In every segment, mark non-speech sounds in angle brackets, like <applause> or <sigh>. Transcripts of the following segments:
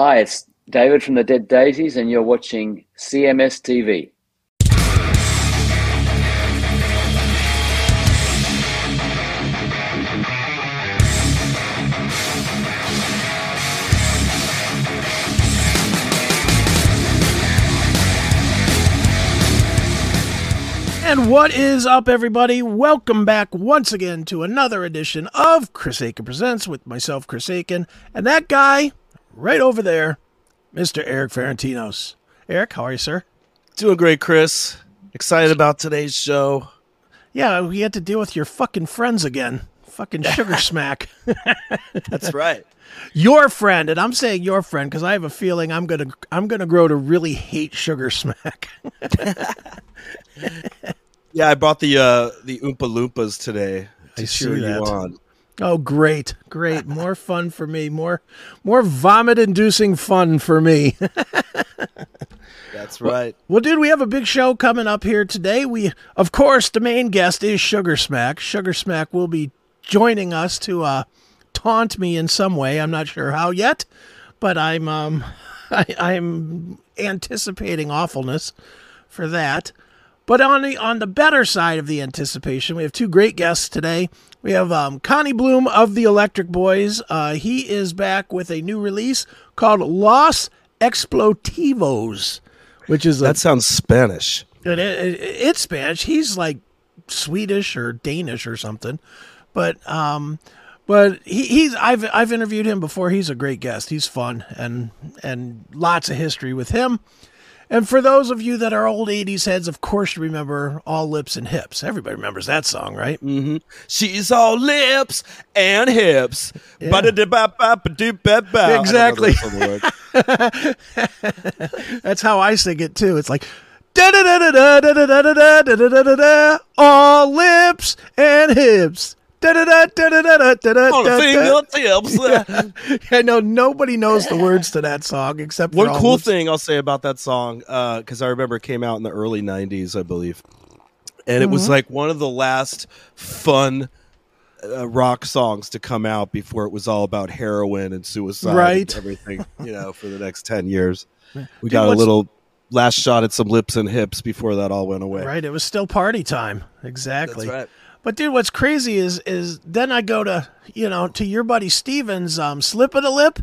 Hi, it's David from the Dead Daisies, and you're watching CMS TV. And what is up, everybody? Welcome back once again to another edition of Chris Akin Presents with myself, Chris Akin, and that guy right over there, Mr. Erik Ferentinos. Erik, how are you, sir? Doing great, Chris. Excited about today's show. Yeah, we had to deal with your fucking friends again. Fucking sugar <laughs> smack. That's right. Your friend, and I'm saying your friend because I have a feeling I'm gonna I'm gonna grow to really hate sugar smack. <laughs> Yeah, I bought the uh the Oompa Loompas today to I cheer you on. Oh, great, great! More fun for me. More, more vomit-inducing fun for me. <laughs> That's right. Well, dude, we have a big show coming up here today. We, of course, the main guest is Sugar Smack. Sugar Smack will be joining us to uh, taunt me in some way. I'm not sure how yet, but I'm um, <laughs> I, I'm anticipating awfulness for that. But on the on the better side of the anticipation, we have two great guests today. We have um, Conny Bloom of the Electric Boys. Uh, he is back with a new release called Los Explotivos, which is a That sounds Spanish. it, it, it's Spanish. He's like Swedish or Danish or something, but um, but he, he's I've I've interviewed him before. He's a great guest. He's fun and and lots of history with him. And for those of you that are old '80s heads, of course you remember "All Lips and Hips." Everybody remembers that song, right? Mm-hmm. She's all lips and hips. The Exactly. rest of the words. <laughs> That's how I sing it too. It's like da da da da da da da da da da da da da all lips and hips. Da da da da da da da. I know nobody knows the words to that song except One cool lips. thing I'll say about that song, because I remember it came out in the early '90s, I believe, and it Mm-hmm. was like one of the last fun uh, rock songs to come out before it was all about heroin and suicide, Right. And everything, you know, for the next ten years. We got a little last shot at some lips and hips before that all went away. Right, it was still party time. Exactly. That's right. But dude, what's crazy is is then I go to you know to your buddy Steven's um, "Slip of the Lip."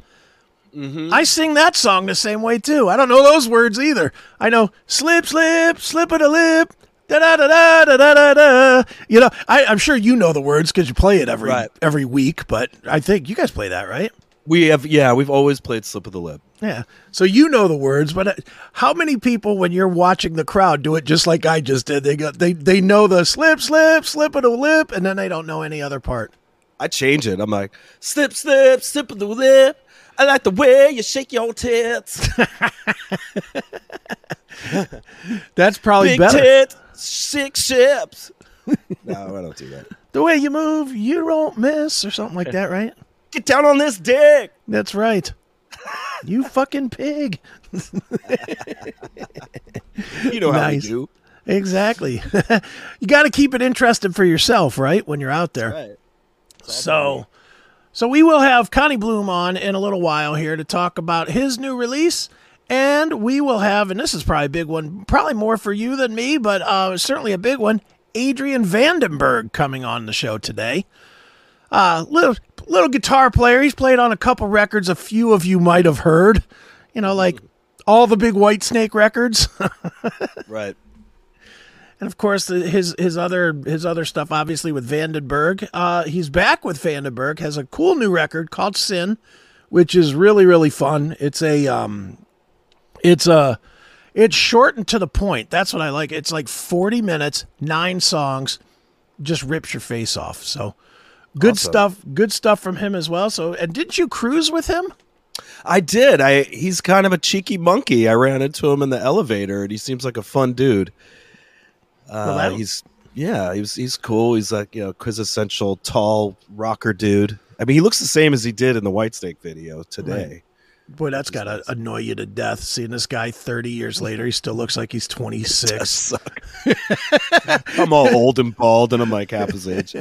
Mm-hmm. I sing that song the same way too. I don't know those words either. I know "slip, slip, slip of the lip." Da da da da da da da. You know, I, I'm sure you know the words because you play it every Right. every week. But I think you guys play that, right? We have, yeah, we've always played slip of the lip. Yeah. So you know the words, but uh, how many people, when you're watching the crowd, do it just like I just did? They got they they know the slip, slip, slip of the lip, and then they don't know any other part. I change it. I'm like, slip, slip, slip of the lip. I like the way you shake your tits. <laughs> That's probably Big better. tits, six ships. <laughs> no, I don't do that. The way you move, you don't miss, or something like <laughs> that, right? Get down on this dick. That's right. You fucking pig. You know how we do. Exactly. <laughs> you got to keep it interesting for yourself, right? When you're out there. Right. So, so we will have Conny Bloom on in a little while here to talk about his new release, and we will have, and this is probably a big one, probably more for you than me, but uh, certainly a big one. Adrian Vandenberg coming on the show today. Uh, little little guitar player. He's played on a couple records. A few of you might have heard. You know, like all the big Whitesnake records. <laughs> Right. And of course, his his other his other stuff, obviously with Vandenberg. Uh, he's back with Vandenberg. Has a cool new record called Sin, which is really really fun. It's a um, it's a it's short and to the point. That's what I like. It's like forty minutes, nine songs, just rips your face off. So good Awesome. stuff. Good stuff from him as well. So and didn't you cruise with him? I did. I he's kind of a cheeky monkey. I ran into him in the elevator, and he seems like a fun dude. Uh, that- he's yeah, he's he's cool. He's like you know quintessential tall rocker dude. I mean, he looks the same as he did in the Whitesnake video today. Boy, that's got to annoy you to death. Seeing this guy 30 years later, he still looks like he's 26. Suck. <laughs> I'm all old and bald, and I'm like half his age.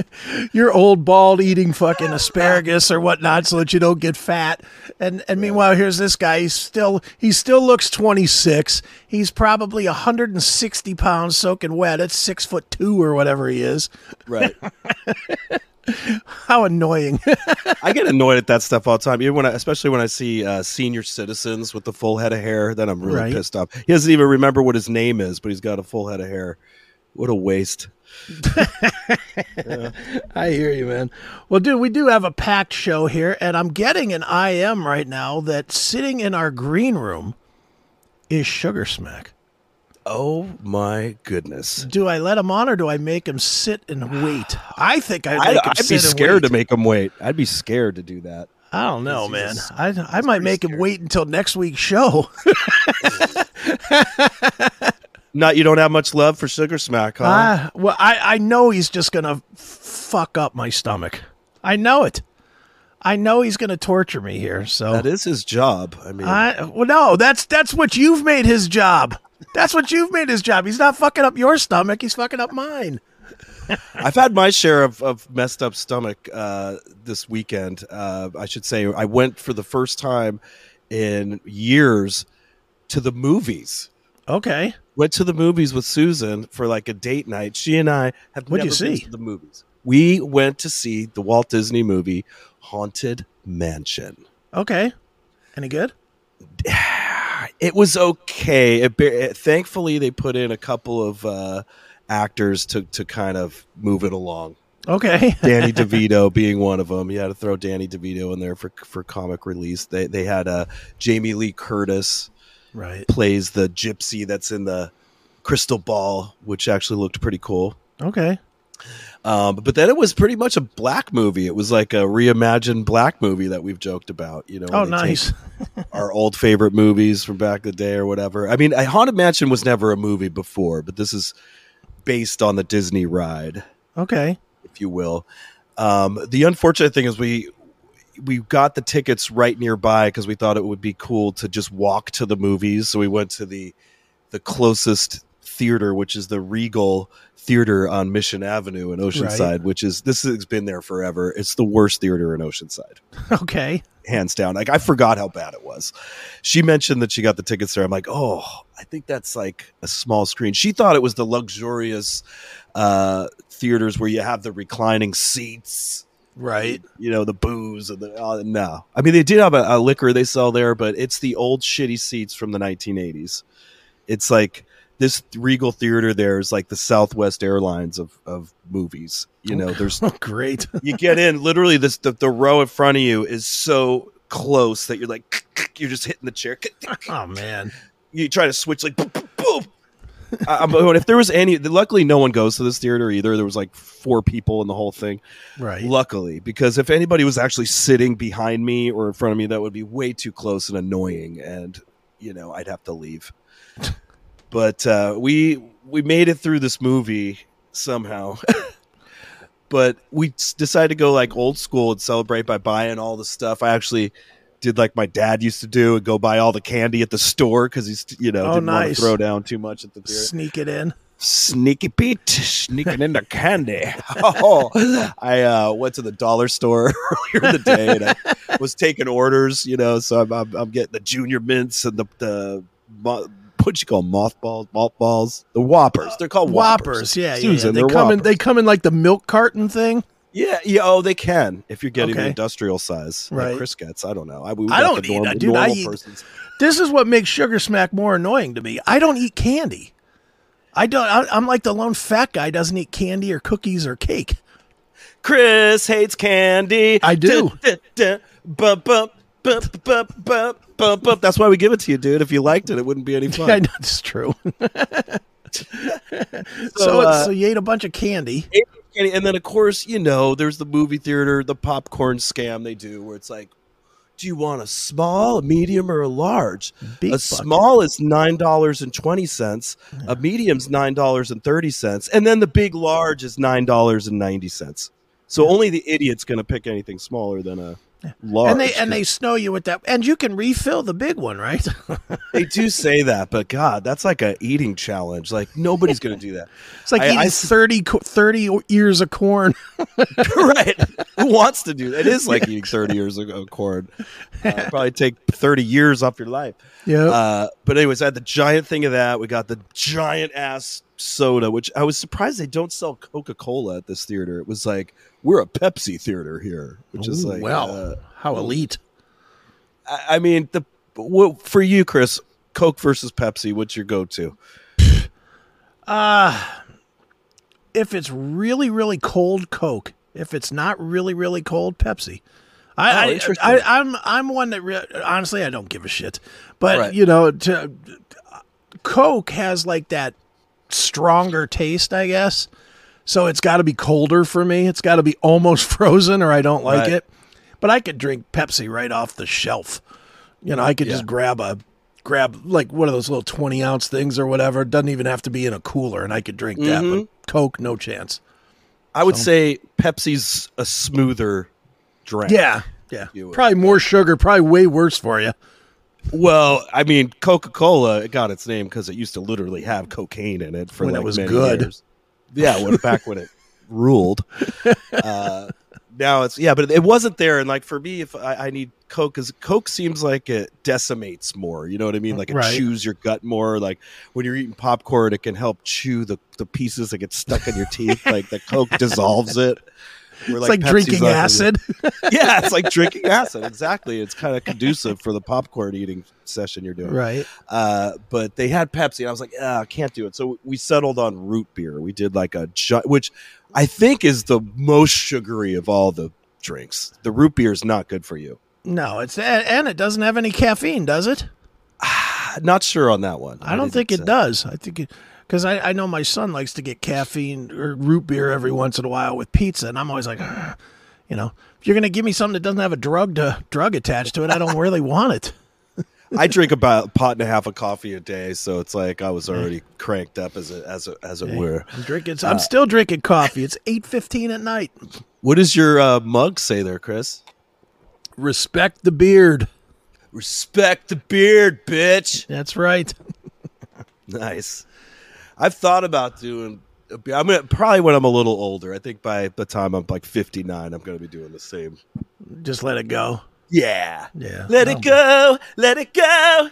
You're old, bald, eating fucking asparagus or whatnot so that you don't get fat. And and meanwhile, here's this guy. He's still he still looks 26. He's probably 160 pounds soaking wet. It's six foot two or whatever he is. Right. <laughs> <laughs> How annoying. <laughs> I get annoyed at that stuff all the time. Even when I, especially when I see uh, senior citizens with the full head of hair, then I'm really Right. pissed off. He doesn't even remember what his name is, but he's got a full head of hair. What a waste. <laughs> I hear you, man. Well, dude, we do have a packed show here, and I'm getting an IM right now that sitting in our green room is Sugar Smack. Oh my goodness. Do I let him on or do I make him sit and wait? I think I'd I'd, him I'd sit be scared wait. to make him wait. I'd be scared to do that. I don't know, man. he's- I I might pretty make him wait until next week's show. <laughs> Not you don't have much love for Sugar Smack, huh? Ah, well, I I know he's just gonna fuck up my stomach. I know it. I know he's gonna torture me here. So that is his job. I mean, I well, no, that's that's what you've made his job. That's what you've made his job. He's not fucking up your stomach. He's fucking up mine. <laughs> I've had my share of, of messed up stomach uh, this weekend. Uh, I should say I went for the first time in years to the movies. Okay. Went to the movies with Susan for like a date night. She and I have What'd you never been see? to the movies. We went to see the Walt Disney movie Haunted Mansion. Okay. Any good? <sighs> <laughs> It was okay. It, it- thankfully, they put in a couple of uh, actors to to kind of move it along. Okay. <laughs> Danny DeVito being one of them. You had to throw Danny DeVito in there for for comic release. They they had uh, Jamie Lee Curtis right. plays the gypsy that's in the crystal ball, which actually looked pretty cool. Okay. Um, but then it was pretty much a black movie. It was like a reimagined black movie that we've joked about. You know, Oh, when they take nice. <laughs> our old favorite movies from back in the day or whatever. I mean, I- Haunted Mansion was never a movie before, but this is based on the Disney ride. Okay. if you will. Um, the unfortunate thing is we we got the tickets right nearby because we thought it would be cool to just walk to the movies. So we went to the the closest theater, which is the Regal Theater on Mission Avenue in Oceanside, Right. which is this has been there forever. It's the worst theater in Oceanside <laughs> Okay. hands down. Like I forgot how bad it was. She mentioned that she got the tickets there. I'm like, oh, I think that's like a small screen. She thought it was the luxurious uh, theaters where you have the reclining seats, Right. you know, the booze and the uh, no. I mean, they did have a, a liquor they sell there, but it's the old shitty seats from the 1980s. It's like this Regal Theater there is like the Southwest Airlines of of movies. You know, oh, there's Oh, <laughs> great. you get in literally this the, the row in front of you is so close that you're like <laughs> you're just hitting the chair <laughs> Oh man. you try to switch like boom. I- I'm if there was any luckily no one goes to this theater either there was like four people in the whole thing Right. luckily because if anybody was actually sitting behind me or in front of me that would be way too close and annoying and you know i'd have to leave but uh, we we made it through this movie somehow <laughs> but we decided to go like old school and celebrate by buying all the stuff i actually did like my dad used to do and go buy all the candy at the store because he's you know Oh, didn't want nice. to throw down too much at the theater Sneak it in. Sneaky Pete sneaking into candy. <laughs> Oh, I uh, went to the dollar store <laughs> earlier in the day and I was taking orders, you know. So I'm, I'm, I'm getting the junior mints and the the what you call mothballs, malt balls, the whoppers. They're called Whoppers. whoppers. Yeah, yeah, Susan, yeah. They they're come in. They come in like the milk carton thing. Yeah, yeah. Oh, they can if you're getting the Okay. industrial size, like Right. Chris gets. I don't know. I, we I don't the eat normal, dude. I eat- person's- This is what makes Sugar Smack more annoying to me. I don't eat candy. I don't. I, I'm like the lone fat guy doesn't eat candy or cookies or cake. Chris hates candy. I do. Bump, bump. That's why we give it to you, dude. If you liked it, it wouldn't be any <laughs> fun. Know <laughs> it's true. so, uh, so you ate a bunch of candy. And, and then, of course, you know, there's the movie theater, the popcorn scam they do, where it's like, do you want a small, a medium, or a large? Big a bucket. small is nine dollars and twenty cents. A medium's nine dollars and thirty cents, and then the big large is nine dollars and ninety cents. So only the idiot's going to pick anything smaller than a large. and they and they snow you with that, and you can refill the big one, right? <laughs> they do say that, but God, that's like a eating challenge. Like nobody's going to do that. It's like I- eating I s- 30, 30 ears of corn. <laughs> right? Who wants to do that? It is <laughs> like eating thirty years of corn. Uh, probably take thirty years off your life. Yeah. Uh, but anyways, I had the giant thing of that. We got the giant ass soda, which I was surprised they don't sell Coca Cola at this theater. It was like we're a Pepsi theater here, which is like well, uh, how elite. I, I mean the well, for you, Chris, Coke versus Pepsi. What's your go-to? Uh if it's really really cold Coke, if it's not really really cold Pepsi. Oh, I, I. I I'm I'm one that re- honestly I don't give a shit. But Right. you know, to, Coke has like that stronger taste, I guess. So it's got to be colder for me. It's got to be almost <laughs> frozen or I don't like Right. it. But I could drink Pepsi right off the shelf. You know, I could just grab a grab like one of those little 20 ounce things or whatever. It doesn't even have to be in a cooler and I could drink that. Mm-hmm. But Coke, no chance. I would say Pepsi's a smoother drink. Yeah. Yeah. Probably more sugar, probably way worse for you. Well, I mean, Coca Cola it got its name because it used to literally have cocaine in it for When it was many good. years. Yeah, when back when it ruled. <laughs> Uh, now it's yeah, but it wasn't there. And like for me, if I, I need Coke, because Coke seems like it decimates more. You know what I mean? Like it Right. chews your gut more. Like when you're eating popcorn, it can help chew the the pieces that get stuck in your teeth. Like the Coke dissolves it. Where, It's like, Pepsi's drinking acid. <laughs> yeah, it's like <laughs> drinking acid. Exactly. It's kind of conducive for the popcorn eating session you're doing. right. Uh, but they had Pepsi, and I was like, ah, I can't do it. So we settled on root beer. We did like a, which I think is the most sugary of all the drinks. The root beer is not good for you. No, it's and it doesn't have any caffeine, does it? <sighs> Not sure on that one. I don't think it does. I think because I, I know my son likes to get caffeine or root beer every once in a while with pizza, and I'm always like, "Ugh." you know, if you're gonna give me something that doesn't have a drug to drug attached to it, I don't really want it. <laughs> I drink about a pot and a half of coffee a day, so it's like I was already cranked up as a, as a, as it were. I'm drinking. I'm still drinking coffee. It's eight fifteen at night. What does your uh, mug say there, Chris? Respect the beard. Respect the beard, bitch. That's right. <laughs> Nice. I've thought about doing. I'm gonna probably when I'm a little older. I think by the time I'm like 59, I'm gonna be doing the same. Just let it go. Yeah. Yeah. Let it go. Let it go.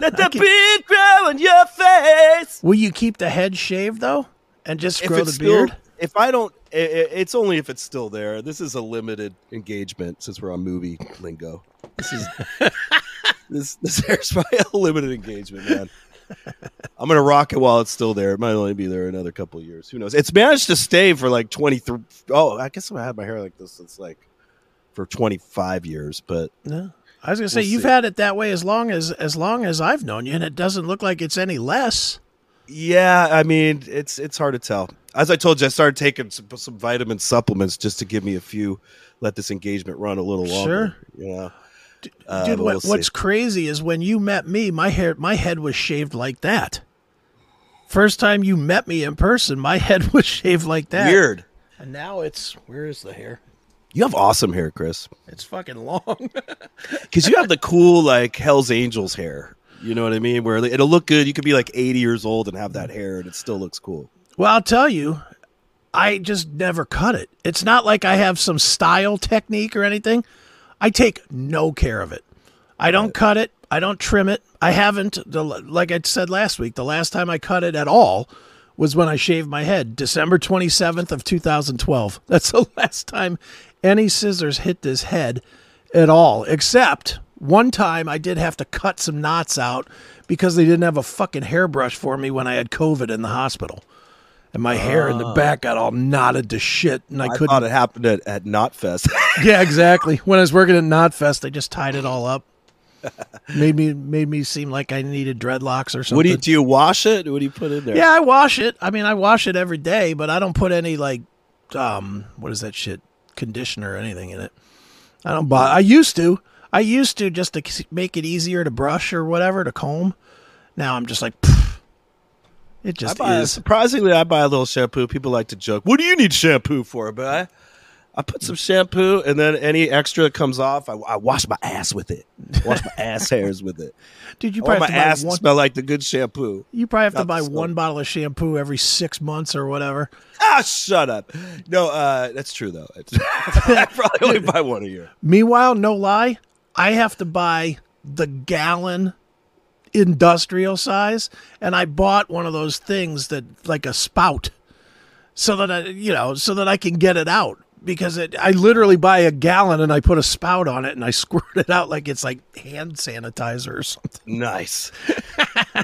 Let the beard grow on your face. Will you keep the head shaved though, and just grow the beard? still, if I don't, i- i- it's only if it's still there. This is a limited engagement since we're on movie lingo. This is <laughs> this this hair's probably a limited engagement, man. <laughs> I'm gonna rock it while it's still there. It might only be there another couple of years. Who knows? It's managed to stay for like 23. Oh, I guess I've had my hair like this since like for 25 years, but No. I was gonna say We'll you've see. had it that way as long as as long as I've known you, and it doesn't look like it's any less. Yeah, I mean, it's it's hard to tell. As I told you, I started taking some, some vitamin supplements just to give me a few, let this engagement run a little longer. You know, Uh, Dude, what, we'll what's crazy is when you met me, my hair, my head was shaved like that. First time you met me in person, my <laughs> head was shaved like that. weird? And now it's where is the hair? You have awesome hair, Chris, It's fucking long. <laughs> because you have the cool like Hell's Angels hair. You know what I mean? Where it'll look good. You could be like 80 years old and have that hair, and it still looks cool. well, I'll tell you, I just never cut it. It's not like I have some style technique or anything. I take no care of it. I don't cut it. I don't trim it. I haven't. The, like I said last week, the last time I cut it at all was when I shaved my head, December 27th of 2012. <laughs> That's the last time any scissors hit this head at all, except one time I did have to cut some knots out because they didn't have a fucking hairbrush for me when I had COVID in the hospital. And my hair in the back got all knotted to shit, and I, I couldn't. thought it happened at, at Knotfest. <laughs> Yeah, exactly. When I was working at Knotfest, they just tied it all up. made me made me seem like I needed dreadlocks or something. what do you do? You wash it? What do you put in there? yeah, I wash it. I mean, I wash it every day, but I don't put any like um what is that shit conditioner or anything in it. I don't buy. I used to. I used to just to make it easier to brush or whatever to comb. Now I'm just like, it I just buy, is. surprisingly, I buy a little shampoo. People like to joke, "What do you need shampoo for?" But I, I put some shampoo, and then any extra that comes off, I, I wash my ass with it. Wash my ass <laughs> hairs with it. Dude, you I want probably my ass one. smell like the good shampoo. You probably have to buy one bottle of shampoo every six months or whatever. Ah, shut up. No, uh, that's true though. It's- <laughs> I probably only <laughs> buy one a year. Meanwhile, no lie, I have to buy the gallon industrial size, and I bought one of those things that like a spout, so that I, you know, so that I can get it out. Because it, I literally buy a gallon and I put a spout on it and I <laughs> squirt it out like it's like hand sanitizer or something. Nice.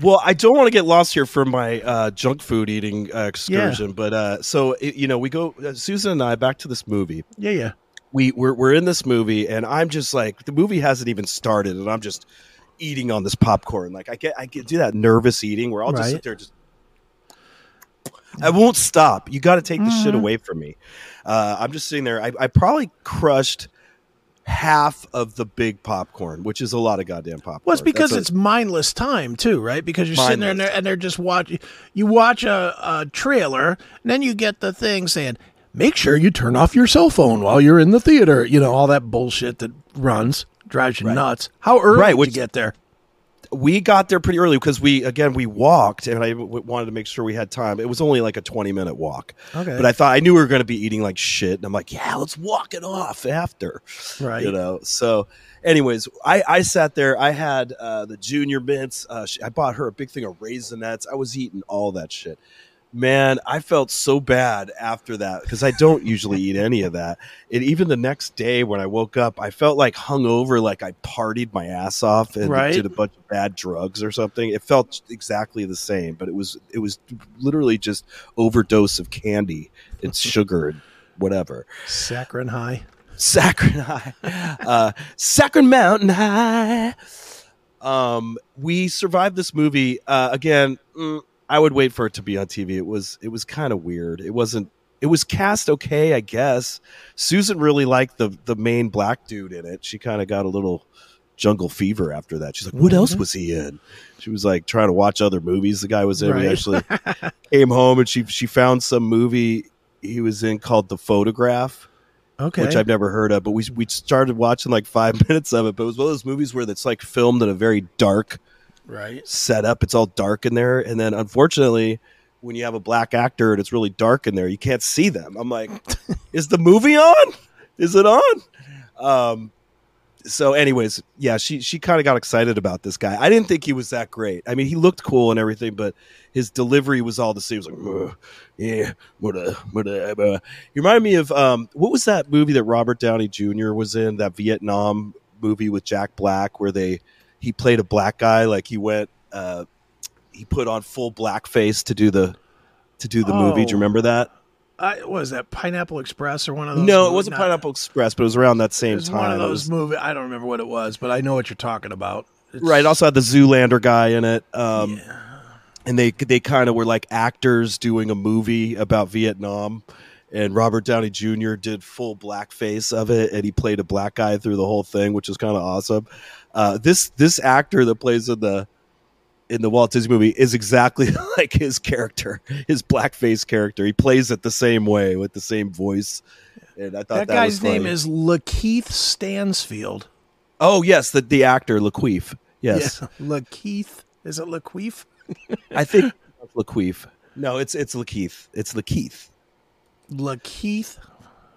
well, I don't want to get lost here from my uh, junk food eating uh, excursion, but uh, so it, you know, we go. Uh, Susan and I back to this movie. Yeah, yeah. We we're, we're in this movie, and I'm just like the movie hasn't even started, and I'm just eating on this popcorn. Like I get I get do that nervous eating where I'll just Right. sit there just. I won't stop. You got to take the shit away from me. Uh, I'm just sitting there. I, I probably crushed half of the big popcorn, which is a lot of goddamn popcorn. Well, it's because That's a- it's mindless time too, right? Because you're sitting there and they're, and they're just watching. You watch a, a trailer, and then you get the thing saying, "Make sure you turn off your cell phone while you're in the theater." You know all that bullshit that runs drives you Right. nuts. How early Right, did which- you get there? we got there pretty early because we again we walked and I w- wanted to make sure we had time. It was only like a twenty minute walk, Okay, but I thought I knew we were going to be eating like shit, and I'm like, yeah, let's walk it off after, right. you know. So, anyways, I I sat there. I had uh, the junior mints. Uh, she, I bought her a big thing of raisinets. I was eating all that shit. Man, I felt so bad after that because I don't usually eat any of that. And even the next day when I woke up, I felt like hungover, like I partied my ass off and Right. did a bunch of bad drugs or something. It felt exactly the same, but it was it was literally just overdose of candy and <laughs> sugar and whatever. Saccharine high. Sacred High, uh, Sacred Mountain High. Um, we survived this movie. Uh, again, mm, I would wait for it to be on TV. It was it was kind of weird. It wasn't. It was cast okay, I guess. Susan really liked the the main black dude in it. She kind of got a little jungle fever after that. She's like, "What else was he in?" She was like trying to watch other movies the guy was in. We actually <laughs> came home and she she found some movie he was in called The Photograph Okay. which I've never heard of. But we we started watching like five <laughs> minutes of it. But it was one of those movies where it's like filmed in a very dark right. set up It's all dark in there, and then unfortunately, when you have a black actor and it's really dark in there, you can't see them. I'm like, <laughs> is the movie on? Is it on? Um. So, anyways, yeah, she she kind of got excited about this guy. I didn't think he was that great. I mean, he looked cool and everything, but his delivery was all the same. It was like, yeah, what a, what a, uh." He reminded me of um, what was that movie that Robert Downey Jr. was in? That Vietnam movie with Jack Black, where they he played a black guy. Like he went, uh, he put on full blackface to do the to do the movie. Do you Oh. remember that? I, what was that Pineapple Express or one of those? No, it wasn't Not- Pineapple Express, but it was around that It same was time. one of those was- movies. I don't remember what it was, but I know what you're talking about. It's- right. Also had the Zoolander guy in it. Um, Yeah. and they they kind of were like actors doing a movie about Vietnam. And Robert Downey Jr. did full blackface of it, and he played a black guy through the whole thing, which is kind of awesome. Uh, this this actor that plays in the in the Walt Disney movie is exactly <laughs> like his character, his blackface character. He plays it the same way with the same voice. And I thought that, that, guy's name is Lakeith Stansfield. oh yes, the the actor Laqueef. Yes, Yeah. <laughs> Lakeith. Is it Laqueef? <laughs> I think Laqueef. No, it's it's Lakeith. It's Lakeith. Lakeith.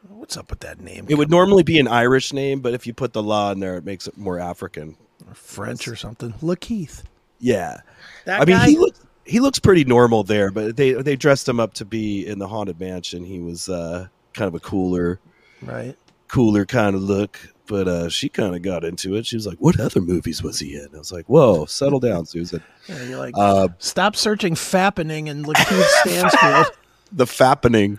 What's up with that name? It would normally be an Irish name, but if you put the law in there, it makes it more African. Or French or something. Lakeith. Yeah, That I mean guy? he looks he looks pretty normal there, but they they dressed him up to be in the haunted mansion. He was uh, kind of a cooler right. cooler kind of look. But uh, she kind of got into it. She was like, "What other movies was he in?" I was like, "Whoa, settle down, Susan." Yeah, you're like, Uh, stop searching fappening and Lakeith Stansfield. <laughs> the fappening.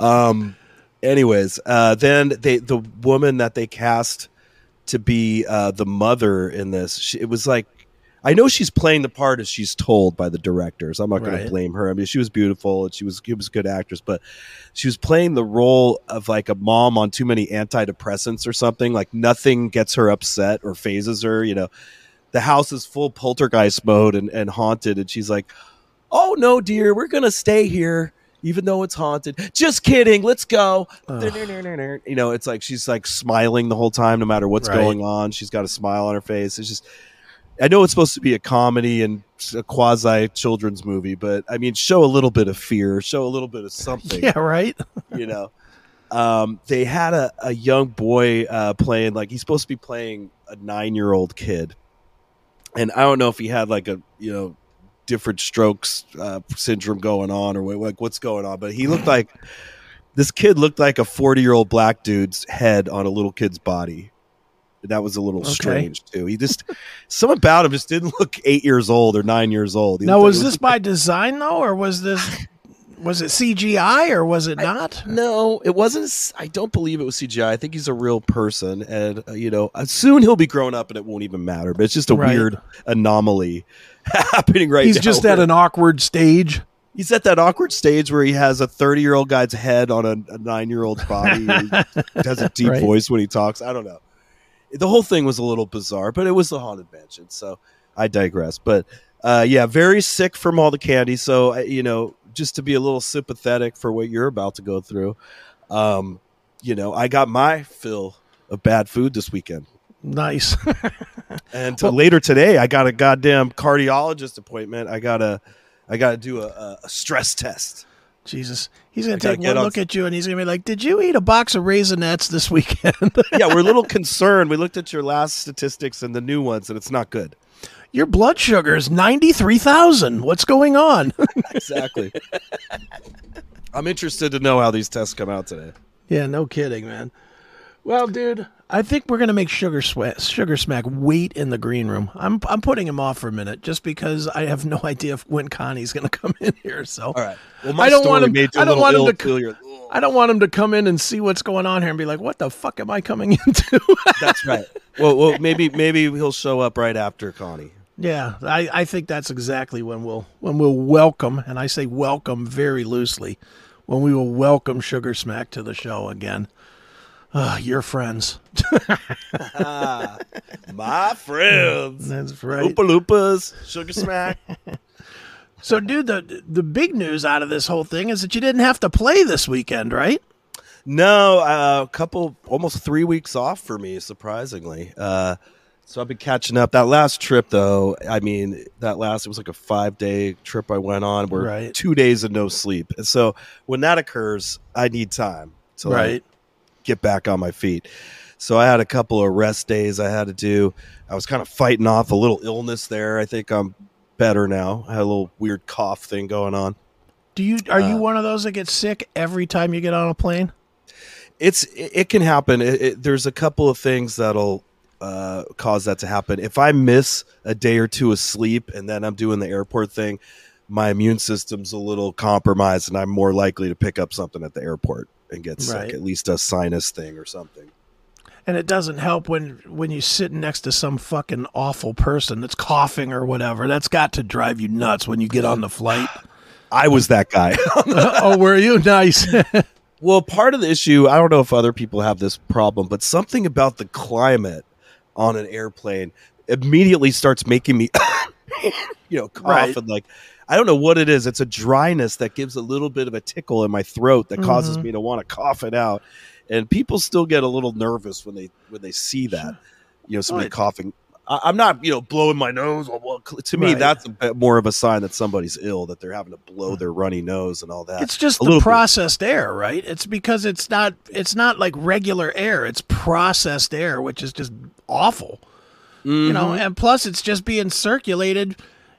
Um, anyways, uh, then they the woman that they cast to be uh, the mother in this, she, it was like I know she's playing the part as she's told by the directors. I'm not going Right. to blame her. I mean, she was beautiful and she was she was a good actress, but she was playing the role of like a mom on too many antidepressants or something. Like nothing gets her upset or phases her. You know, the house is full poltergeist mode and, and haunted, and she's like, "Oh no, dear, we're gonna stay here." Even though it's haunted. Just kidding. Let's go. <laughs> You know, it's like she's like smiling the whole time, no matter what's Right. going on. She's got a smile on her face. It's just, I know it's supposed to be a comedy and a quasi children's movie, but I mean, show a little bit of fear, show a little bit of something <laughs> Yeah, right. <laughs> you know um, they had a, a young boy uh, playing like he's supposed to be playing a nine year old kid and i don't know if he had like a you know different strokes uh, syndrome going on or like what's going on but he looked like this kid looked like a 40 year old black dude's head on a little kid's body. That was a little Okay. strange too. He just some about him just didn't look eight years old or nine years old. He Now, was like- this by design though, or was this <laughs> was it CGI or was it not? No, it wasn't. I don't believe it was CGI. I think he's a real person, and uh, you know, uh, soon he'll be grown up, and it won't even matter. But it's just a Right. weird anomaly <laughs> happening right He's now. just at an awkward stage. He's at that awkward stage where he has a thirty-year-old guy's head on a, a nine-year-old's body. he <laughs> has a deep Right. voice when he talks. I don't know. The whole thing was a little bizarre, but it was the haunted mansion. So I digress. But uh, yeah, very sick from all the candy. So you know, just to be a little sympathetic for what you're about to go through, um, you know, I got my fill of bad food this weekend. Nice. <laughs> And Well- later today, I got a goddamn cardiologist appointment. I gotta, I gotta do a, a, stress test. Jesus. He's gonna take one on- look at you and he's going to be like, Did you eat a box of Raisinets this weekend? <laughs> yeah, we're a little concerned. We looked at your last statistics and the new ones, and it's not good. Your blood sugar is 93,000. What's going on? <laughs> Exactly. I'm interested to know how these tests come out today. yeah, no kidding, man. Well, dude, I think we're going to make Sugar, Sweat, Sugar Smack wait in the green room. I'm, I'm putting him off for a minute just because I have no <laughs> idea if, when Conny's going to come in here. So All right. Well, I don't want him- made you I a don't little want him to- I don't want him to come in and see what's going on here and be like, "What the fuck am I coming <laughs> into?" That's right. Well, well, maybe maybe he'll show up right after Conny. Yeah, I, I think that's exactly when we'll when we'll welcome, and I say welcome very loosely, when we will welcome Sugar Smack to the show again. Uh, your friends. <laughs> My friends, <laughs> That's right. Oopa Loopas, Sugar Smack. <laughs> So, dude, the the big news out of this whole thing is that you didn't have to play this weekend, right? No, uh, a couple, almost three weeks off for me, surprisingly. Uh, so I've been catching up. That last trip, though, I mean, that last it was like a five day trip I went on, where Right. two days of no sleep. And so when that occurs, I need time to like, get back on my feet. So I had a couple of rest days I had to do. I was kind of fighting off a little illness there. I think I'm better now. I had a little weird cough thing going on. Do you are you Uh, one of those that gets sick every time you get on a plane? it's it, it can happen. It, it, there's a couple of things that'll uh, cause that to happen. If I miss a day or two of sleep and then I'm doing the airport thing, my immune system's a little compromised, and I'm more likely to pick up something at the airport and get sick, Right. at least a sinus thing or something. And it doesn't help when when you sit next to some fucking awful person that's coughing or whatever. That's got to drive you nuts when you get on the flight. <sighs> I was that guy. <laughs> <laughs> oh, were you nice? <laughs> Well, part of the issue, I don't know if other people have this problem, but something about the climate on an airplane immediately starts making me, <coughs> you know, cough Right. and like, I don't know what it is. It's a dryness that gives a little bit of a tickle in my throat that causes Mhm. me to want to cough it out. And people still get a little nervous when they when they see that, you know, somebody coughing. I, I'm not, you know, blowing my nose. Well, to me, Right. that's a bit more of a sign that somebody's ill, that they're having to blow their runny nose and all that. it's just A the little bit. processed air, right? It's because it's not it's not like regular air. It's processed air, which is just awful. You know, Mhm. and plus it's just being circulated.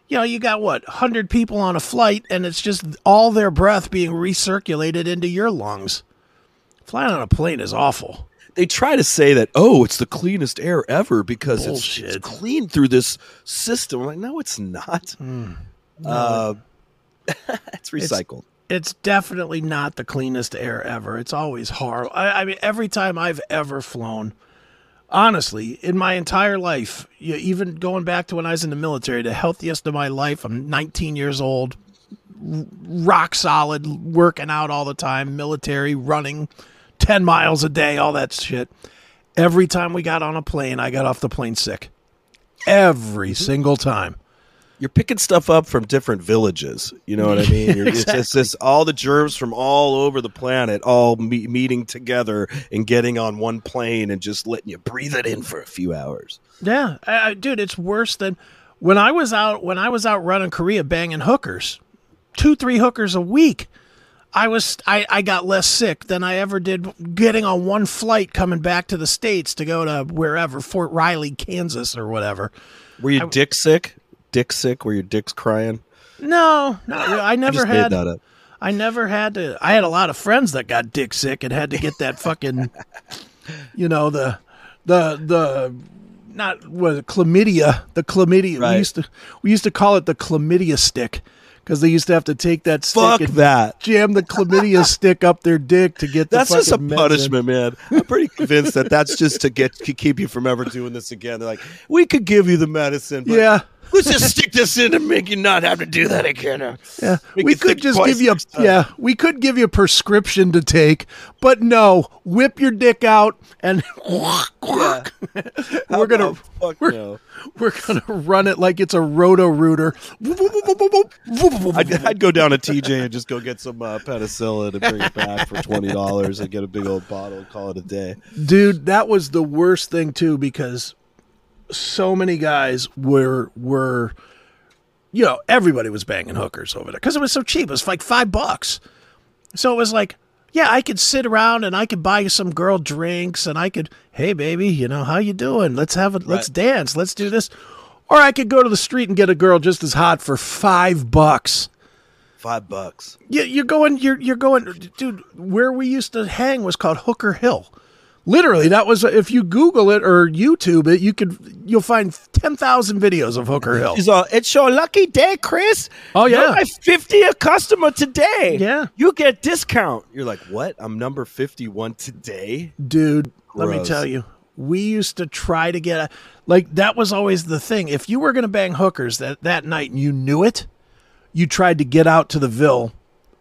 You know, you got what, 100 people on a flight and it's just all their breath being recirculated into your lungs. Flying on a plane is awful. They try to say that oh it's the cleanest air ever because it's, it's clean through this system I'm like no it's not uh, <laughs> it's recycled it's definitely not the cleanest air ever. It's always horrible. I, I mean, every time I've ever flown, honestly, in my entire life, you, even going back to when I was in the military, the healthiest of my life, I'm 19 years old, r- rock solid, working out all the time, military, running 10 miles a day, all that shit. Every time we got on a plane, I got off the plane sick. Every mm-hmm. single time. you're picking stuff up from different villages. You know what I mean? <laughs> You're, It's just all the germs from all over the planet all me- meeting together and getting on one plane and just letting you breathe it in for a few hours. Yeah, I, I, dude, it's worse than when I was out when I was out running Korea banging hookers, two three hookers a week. I was I, I got less sick than I ever did getting on one flight coming back to the states to go to wherever Fort Riley, Kansas, or whatever. Were you dick sick? Dick sick? Were your dicks crying? No, no, I never made had. that up. I never had to. I had a lot of friends that got dick sick and had to get that fucking, <laughs> you know, the, the, the, not was chlamydia. The chlamydia. Right. We used to we used to call it the chlamydia stick because they used to have to take that stick Fuck and that. jam the chlamydia <laughs> stick up their dick to get. The That's just a in. punishment, man. I'm pretty convinced that that's just to get to keep you from ever doing this again. They're like, we could give you the medicine, but Yeah. Let's just stick this in and make you not have to do that again. Yeah, Make we could just give you a yeah, we could give you a prescription to take, but no, whip your dick out and <laughs> How we're gonna fuck we're, no. we're gonna run it like it's a roto rooter. I'd, I'd go down to TJ and just go get some uh, penicillin and bring it back for twenty dollars and get a big old bottle and call it a day. Dude, that was the worst thing too because so many guys were were you know, everybody was banging hookers over there because it was so cheap. It was like five bucks. So it was like, yeah, I could sit around and I could buy you some girl drinks and I could, hey baby, you know, how you doing? Let's have a let's dance. Let's do this. Or I could go to the street and get a girl just as hot for five bucks. Five bucks. You, you're going, you're you're going, dude. Where we used to hang was called Hooker Hill. Literally, that was if you Google it or YouTube it, you could you'll find ten thousand videos of Hooker Hill. He's all, it's your lucky day, Chris. Oh, yeah. You're my 50th customer today. Yeah. You get discount. You're like, what? I'm number 51 today? dude let me tell you we used to try to get a like that was always the thing if you were going to bang hookers that that night and you knew it you tried to get out to the ville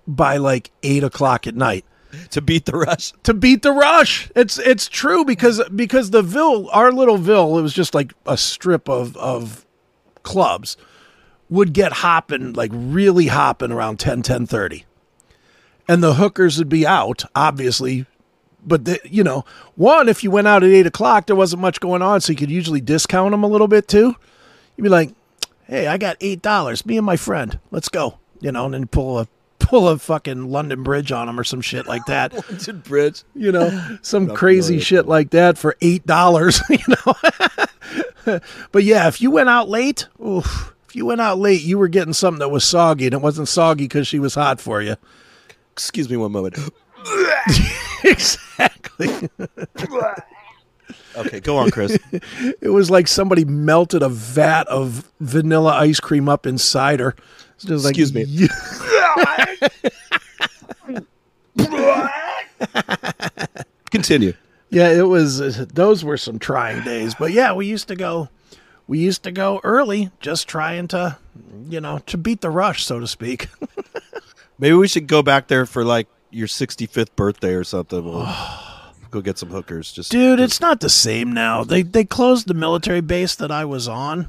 by like eight o'clock at night To beat the rush. to beat the rush. It's it's true because because the ville our little ville it was just like a strip of of clubs would get hopping like really hopping around 10 10 30 and the hookers would be out obviously. But the, you know one if you went out at 8 o'clock there wasn't much going on so you could usually discount them a little bit too. You'd be like hey i got eight dollars. Me and my friend. Let's go you know and then pull a pull a fucking london bridge on them or some shit like that <laughs> London Bridge. you know, <sighs> some Not crazy shit like that for eight dollars, <laughs> you know. <laughs> but yeah, if you went out late, oof, if you went out late, you were getting something that was soggy, and it wasn't soggy because she was hot for you. Excuse me one moment. exactly. Okay, go on, Chris. It was like somebody melted a vat of vanilla ice cream up inside her. It's just like, Excuse me. <laughs> Continue. Yeah, it was. Those were some trying days, but yeah, we used to go. We used to go early, just trying to, you know, to beat the rush, so to speak. <laughs> Maybe we should go back there for like your 65th birthday or something. We'll <sighs> go get some hookers. Just Dude, it's not the same now. They they closed the military base that I was on,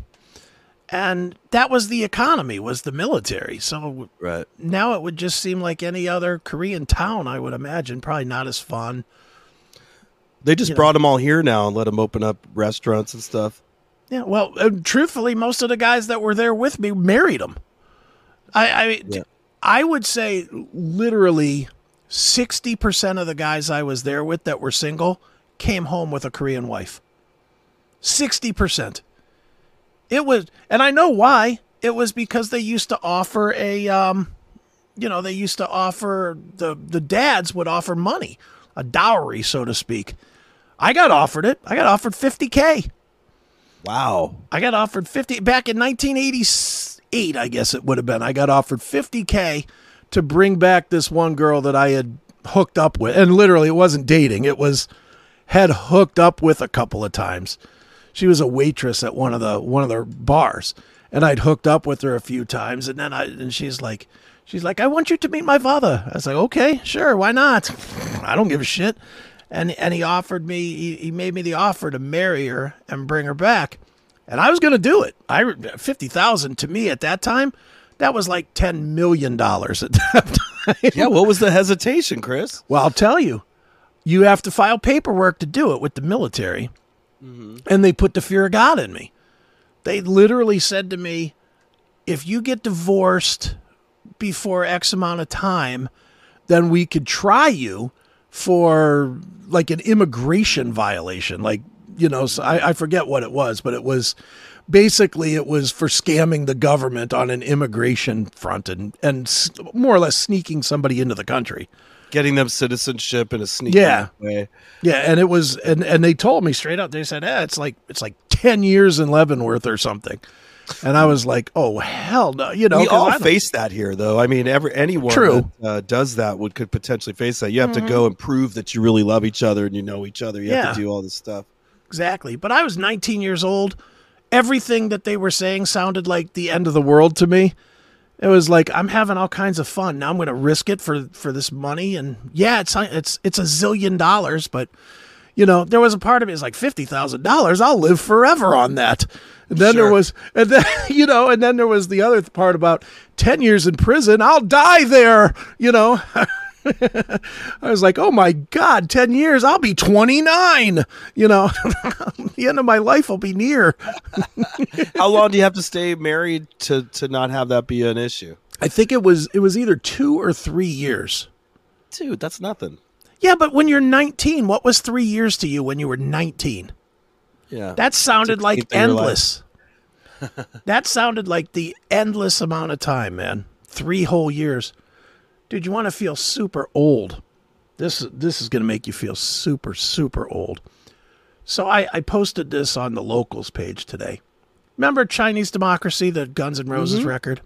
and that was the economy was the military. So right. now it would just seem like any other Korean town. I would imagine probably not as fun. They just You know. brought them all here now and let them open up restaurants and stuff. Yeah, well, uh, truthfully, most of the guys that were there with me married them. I, I, Yeah. I would say literally sixty percent of the guys I was there with that were single came home with a Korean wife. Sixty percent. It was, and I know why. It was because they used to offer a, um, you know, they used to offer the the dads would offer money, a dowry, so to speak. I got offered it. I got offered fifty k. Wow. I got offered 50 back in 1988, I guess it would have been. I got offered 50k to bring back this one girl that I had hooked up with. And literally it wasn't dating. It was had hooked up with a couple of times. She was a waitress at one of the one of the bars and I'd hooked up with her a few times and then I and she's like she's like I want you to meet my father. I was like, "Okay, sure, why not? I don't give a shit." And and he offered me he, he made me the offer to marry her and bring her back. and I was going to do it. I fifty thousand to me at that time, that was like ten million dollars at <laughs> that time. Yeah, what was the hesitation, Chris? Well, I'll tell you, you have to file paperwork to do it with the military, Mm-hmm. and they put the fear of God in me. They literally said to me, "If you get divorced before X amount of time, then we could try you for like an immigration violation. Like, you know, so I, I forget what it was, but it was basically it was for scamming the government on an immigration front and, and more or less sneaking somebody into the country. Getting them citizenship in a sneaky Yeah. way. Yeah, and it was, and and they told me straight up. They said, "Eh, it's like it's like ten years in Leavenworth or something," and I was like, "Oh hell no!" You know, we all face that here, though. I mean, every anyone True. that uh, does that would could potentially face that. You have to go and prove that you really love each other and you know each other. You have to do all this stuff. exactly. But I was 19 years old. Everything that they were saying sounded like the end of the world to me. It was like I'm having all kinds of fun. Now I'm going to risk it for for this money, and yeah, it's it's it's a zillion dollars, but you know, there was a part of me is like fifty thousand dollars. I'll live forever on that. And then there was, and then <laughs> you know, and then there was the other part about ten years in prison. I'll die there. You know, <laughs> I was like, oh my god, ten years. I'll be twenty nine. You know, <laughs> the end of my life will be near. <laughs> How long do you have to stay married to to not have that be an issue? I think it was it was either two or three years. Dude, that's nothing. Yeah, but when you're 19, what was three years to you when you were 19? Yeah. That sounded like 16th of your life. endless. <laughs> that sounded like the endless amount of time, man. Three whole years. Dude, you want to feel super old. This this is going to make you feel super super old. So I, I posted this on the locals page today. Remember Chinese Democracy, the Guns N' Roses mm-hmm. record?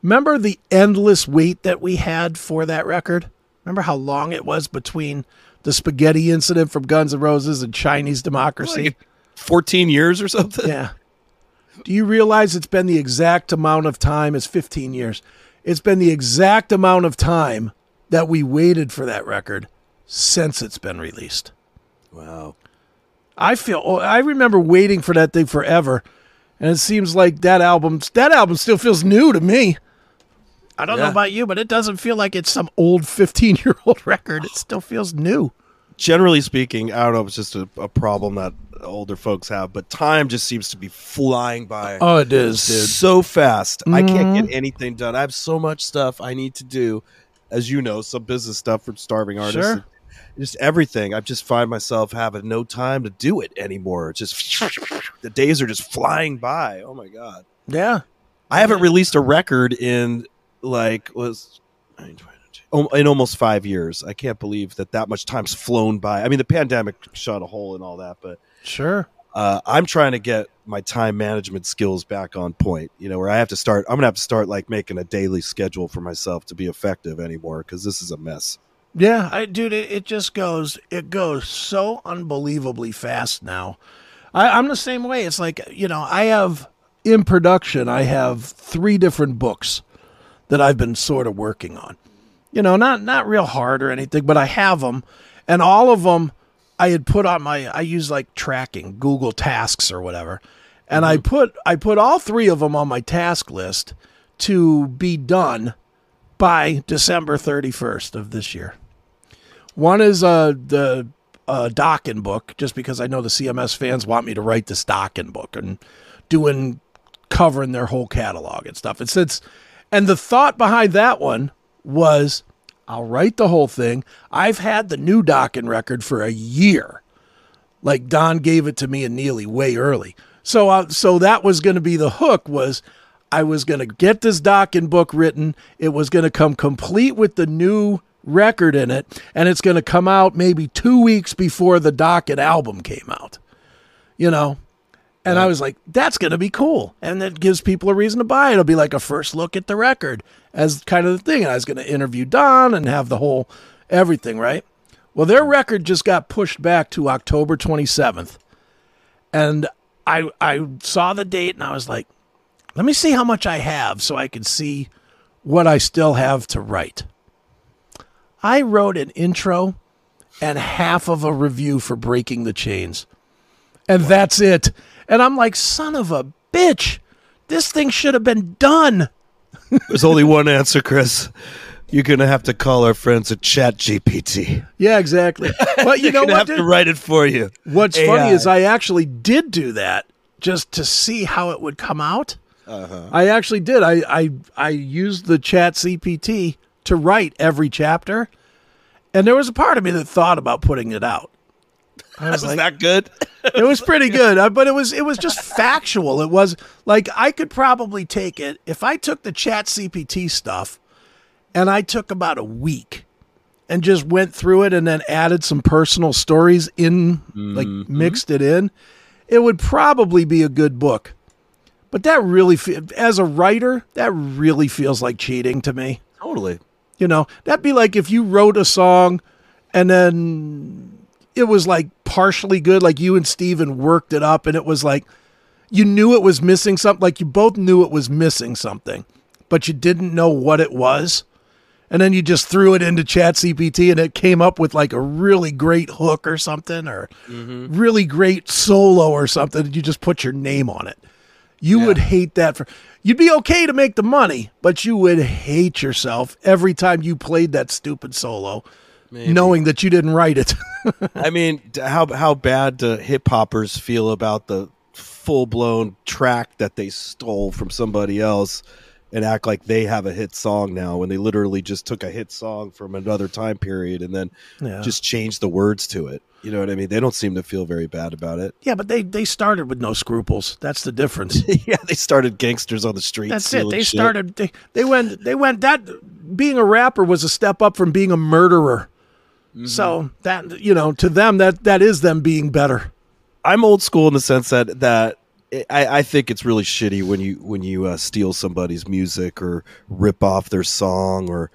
Remember the endless wait that we had for that record? Remember how long it was between the spaghetti incident from Guns N' Roses and Chinese Democracy? Like 14 years or something? Yeah. Do you realize it's been the exact amount of time? It's 15 years. It's been the exact amount of time that we waited for that record since it's been released. Wow. I feel oh, I remember waiting for that thing forever, and it seems like that album that album still feels new to me. I don't know about you, but it doesn't feel like it's some old 15 year old <laughs> record. It still feels new. Generally speaking, I don't know if it's just a, a problem that older folks have, but time just seems to be flying by. Oh, it is, dude. so fast. I can't get mm-hmm. anything done. I have so much stuff I need to do. As you know, some business stuff from starving artists. Sure. Just everything. I just find myself having no time to do it anymore. It's just the days are just flying by. Oh my god. Yeah. I haven't released a record in like was oh, in almost five years. I can't believe that that much time's flown by. I mean, the pandemic shot a hole in all that, but Sure. uh, I'm trying to get my time management skills back on point. You know, where I have to start. I'm gonna have to start like making a daily schedule for myself to be effective anymore because this is a mess. Yeah, I dude, it, it just goes it goes so unbelievably fast now. I, I'm the same way. It's like you know, I have in production, I have three different books that I've been sort of working on. You know, not not real hard or anything, but I have them, and all of them I had put on my I use like tracking Google Tasks or whatever, and I put I put all three of them on my task list to be done by December 31st of this year. One is uh, the uh, Dokken book, just because I know the CMS fans want me to write this Dokken book and doing covering their whole catalog and stuff. It's it's and the thought behind that one was I'll write the whole thing. I've had the new Dokken record for a year. Like Don gave it to me and Neely way early. So uh, so that was going to be the hook was I was going to get this Dokken book written. It was going to come complete with the new record in it and it's going to come out maybe 2 weeks before the Dokken album came out. You know, and I was like, that's going to be cool. And that gives people a reason to buy it. It'll be like a first look at the record as kind of the thing. And I was going to interview Don and have the whole everything, right? Well, their record just got pushed back to October 27th. And I I saw the date and I was like, let me see how much I have so I can see what I still have to write. I wrote an intro and half of a review for Breaking the Chains. And that's it. And I'm like, son of a bitch, this thing should have been done. There's only one answer, Chris. You're gonna have to call our friends at Chat GPT. Yeah, exactly. <laughs> But you know what? have to write it for you. What's AI. funny is I actually did do that just to see how it would come out. Uh-huh. I actually did. I, I I used the Chat GPT to write every chapter, and there was a part of me that thought about putting it out. I was Was like, that good? <laughs> it was pretty good, uh, but it was it was just factual. It was like I could probably take it if I took the Chat GPT stuff, and I took about a week and just went through it and then added some personal stories in, like mixed it in. It would probably be a good book, but that really, fe- as a writer, that really feels like cheating to me. Totally. You know, that'd be like if you wrote a song and then it was like partially good, like you and Steven worked it up and it was like you knew it was missing something, like you both knew it was missing something, but you didn't know what it was. And then you just threw it into Chat GPT and it came up with like a really great hook or something or mm-hmm. really great solo or something. And you just put your name on it. You Yeah. would hate that for you'd be okay to make the money, but you would hate yourself every time you played that stupid solo, knowing that you didn't write it. <laughs> I mean, how how bad do hip hoppers feel about the full blown track that they stole from somebody else and act like they have a hit song now when they literally just took a hit song from another time period and then Yeah. just changed the words to it. You know what I mean? They don't seem to feel very bad about it. yeah, but they they started with no scruples. That's the difference. <laughs> yeah, they started gangsters on the street. That's it. They shit. started they, they went they went that being a rapper was a step up from being a murderer. Mm-hmm. So that you know, to them that that is them being better. I'm old school in the sense that that I, I think it's really shitty when you when you uh, steal somebody's music or rip off their song or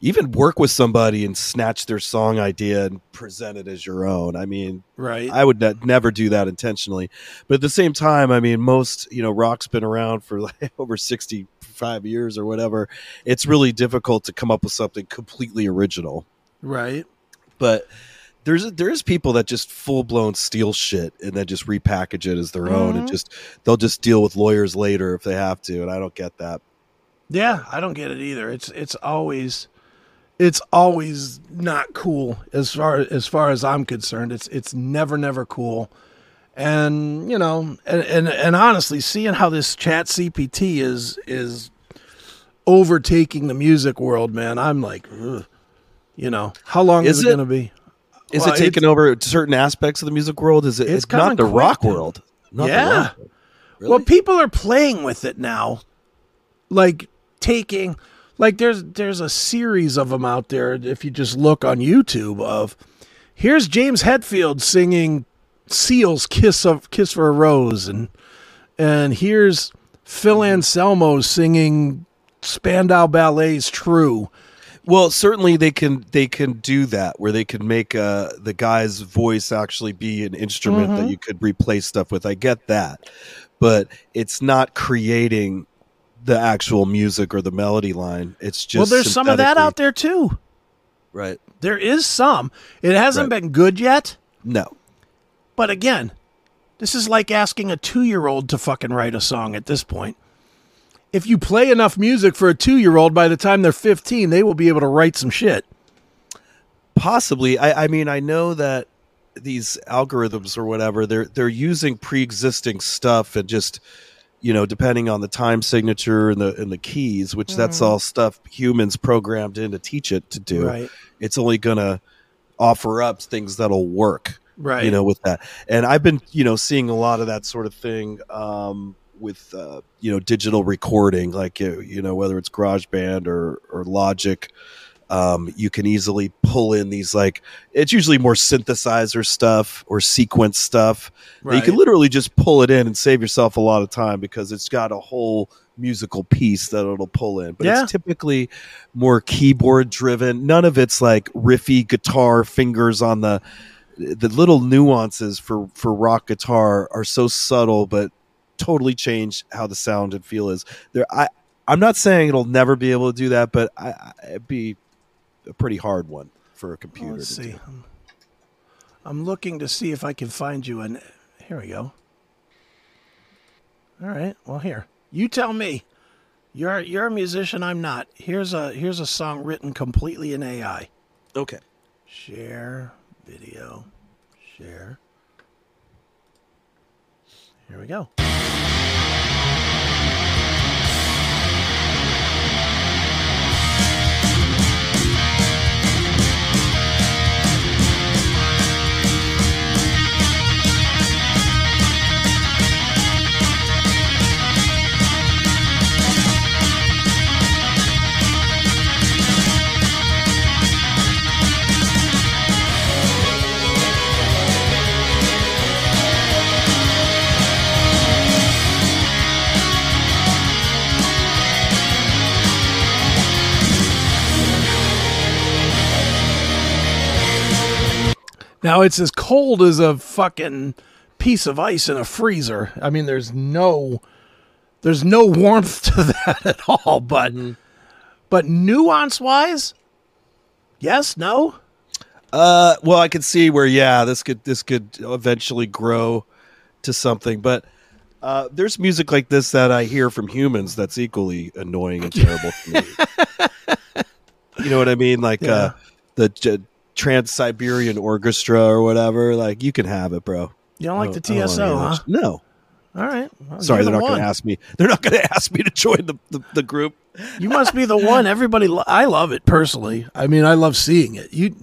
even work with somebody and snatch their song idea and present it as your own. I mean, Right. I would ne- never do that intentionally, but at the same time, I mean, most you know, rock's been around for like <laughs> over sixty five years or whatever. It's really difficult to come up with something completely original right. But there's there's people that just full blown steal shit and then just repackage it as their own and Mhm. just they'll just deal with lawyers later if they have to and I don't get that. Yeah, I don't get it either. It's it's always it's always not cool as far as far as I'm concerned. It's it's never never cool. And you know, and and, and honestly, seeing how this Chat GPT is is overtaking the music world, man, I'm like, ugh. You know, how long is, Is it, it- going to be? Is Well, it taking over certain aspects of the music world? Is it? It's It's, not the rock world. Not Yeah. world. Really? Well, people are playing with it now, like taking like there's there's a series of them out there. If you just look on YouTube, of here's James Hetfield singing Seal's "Kiss of Kiss for a Rose," and and here's Phil Anselmo singing Spandau Ballet's "True." Well, certainly they can they can do that where they can make uh, the guy's voice actually be an instrument Mhm. that you could replace stuff with. I get that, but it's not creating the actual music or the melody line. It's just well, there's some of that out there too. right? There is some. It hasn't been good yet. No, But again, this is like asking a two year old to fucking write a song at this point. If you play enough music for a two year old, by the time they're 15, they will be able to write some shit. possibly. I, I mean, I know that these algorithms or whatever they're they're using pre-existing stuff and just you know depending on the time signature and the and the keys which that's all stuff humans programmed in to teach it to do Right. it's only gonna offer up things that'll work Right. you know with that and i've been you know seeing a lot of that sort of thing um with uh you know digital recording like you know whether it's garageband or or logic um you can easily pull in these like it's usually more synthesizer stuff or sequence stuff. That you can literally just pull it in and save yourself a lot of time because it's got a whole musical piece that it'll pull in but Yeah. it's typically more keyboard driven. None of it's like riffy guitar fingers on the the little nuances for for rock guitar are so subtle but totally change how the sound and feel is there i i'm not saying it'll never be able to do that but i, I it'd be a pretty hard one for a oh, computer Let's to see. do. I'm looking to see if I can find you an. Here we go. All right. Well, here you tell me. You're you're a musician. I'm not. Here's a here's a song written completely in AI. Okay. Share video. Share. Here we go. Now it's as cold as a fucking piece of ice in a freezer. I mean, there's no there's no warmth <laughs> to that at all. But but nuance wise, yes, no. Uh, well, I could see where yeah, this could this could eventually grow to something, but uh, there's music like this that I hear from humans that's equally annoying and terrible to me. <laughs> you know what I mean? Like Yeah. uh, the Trans Siberian Orchestra or whatever. Like you can have it, bro. You don't like the don't- don't TSO, huh? No, All right. Well, sorry, they're the not going to ask me. They're not going <laughs> to ask me to join the, the, the group. You must be the one. Everybody, lo- I love it personally. I mean, I love seeing it. You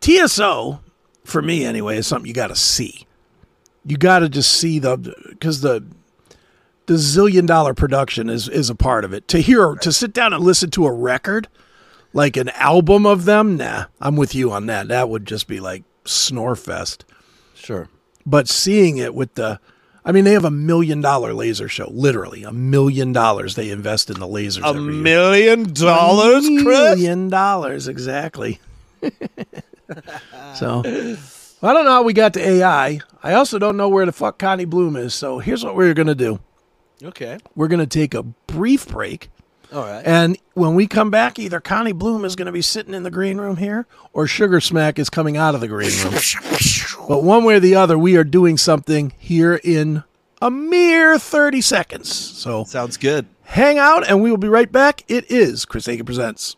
TSO for me anyway is something you got to see. You got to just see the because the the zillion dollar production is is a part of it. To hear to sit down and listen to a record like an album of them, nah, I'm with you on that. That would just be like snore fest. Sure. But seeing it with the I mean, they have a million dollar laser show. Literally, a million dollars they invest in the lasers. A million dollars, A Chris? million dollars, exactly. so, I don't know how we got to AI. I also don't know where the fuck Conny Bloom is. So, here's what we're going to do Okay. we're going to take a brief break. All right. And when we come back, either Conny Bloom is going to be sitting in the green room here or Sugar Smack is coming out of the green room. but one way or the other, we are doing something here in a mere 30 seconds. So Sounds good. hang out and we will be right back. It is Chris Akin Presents.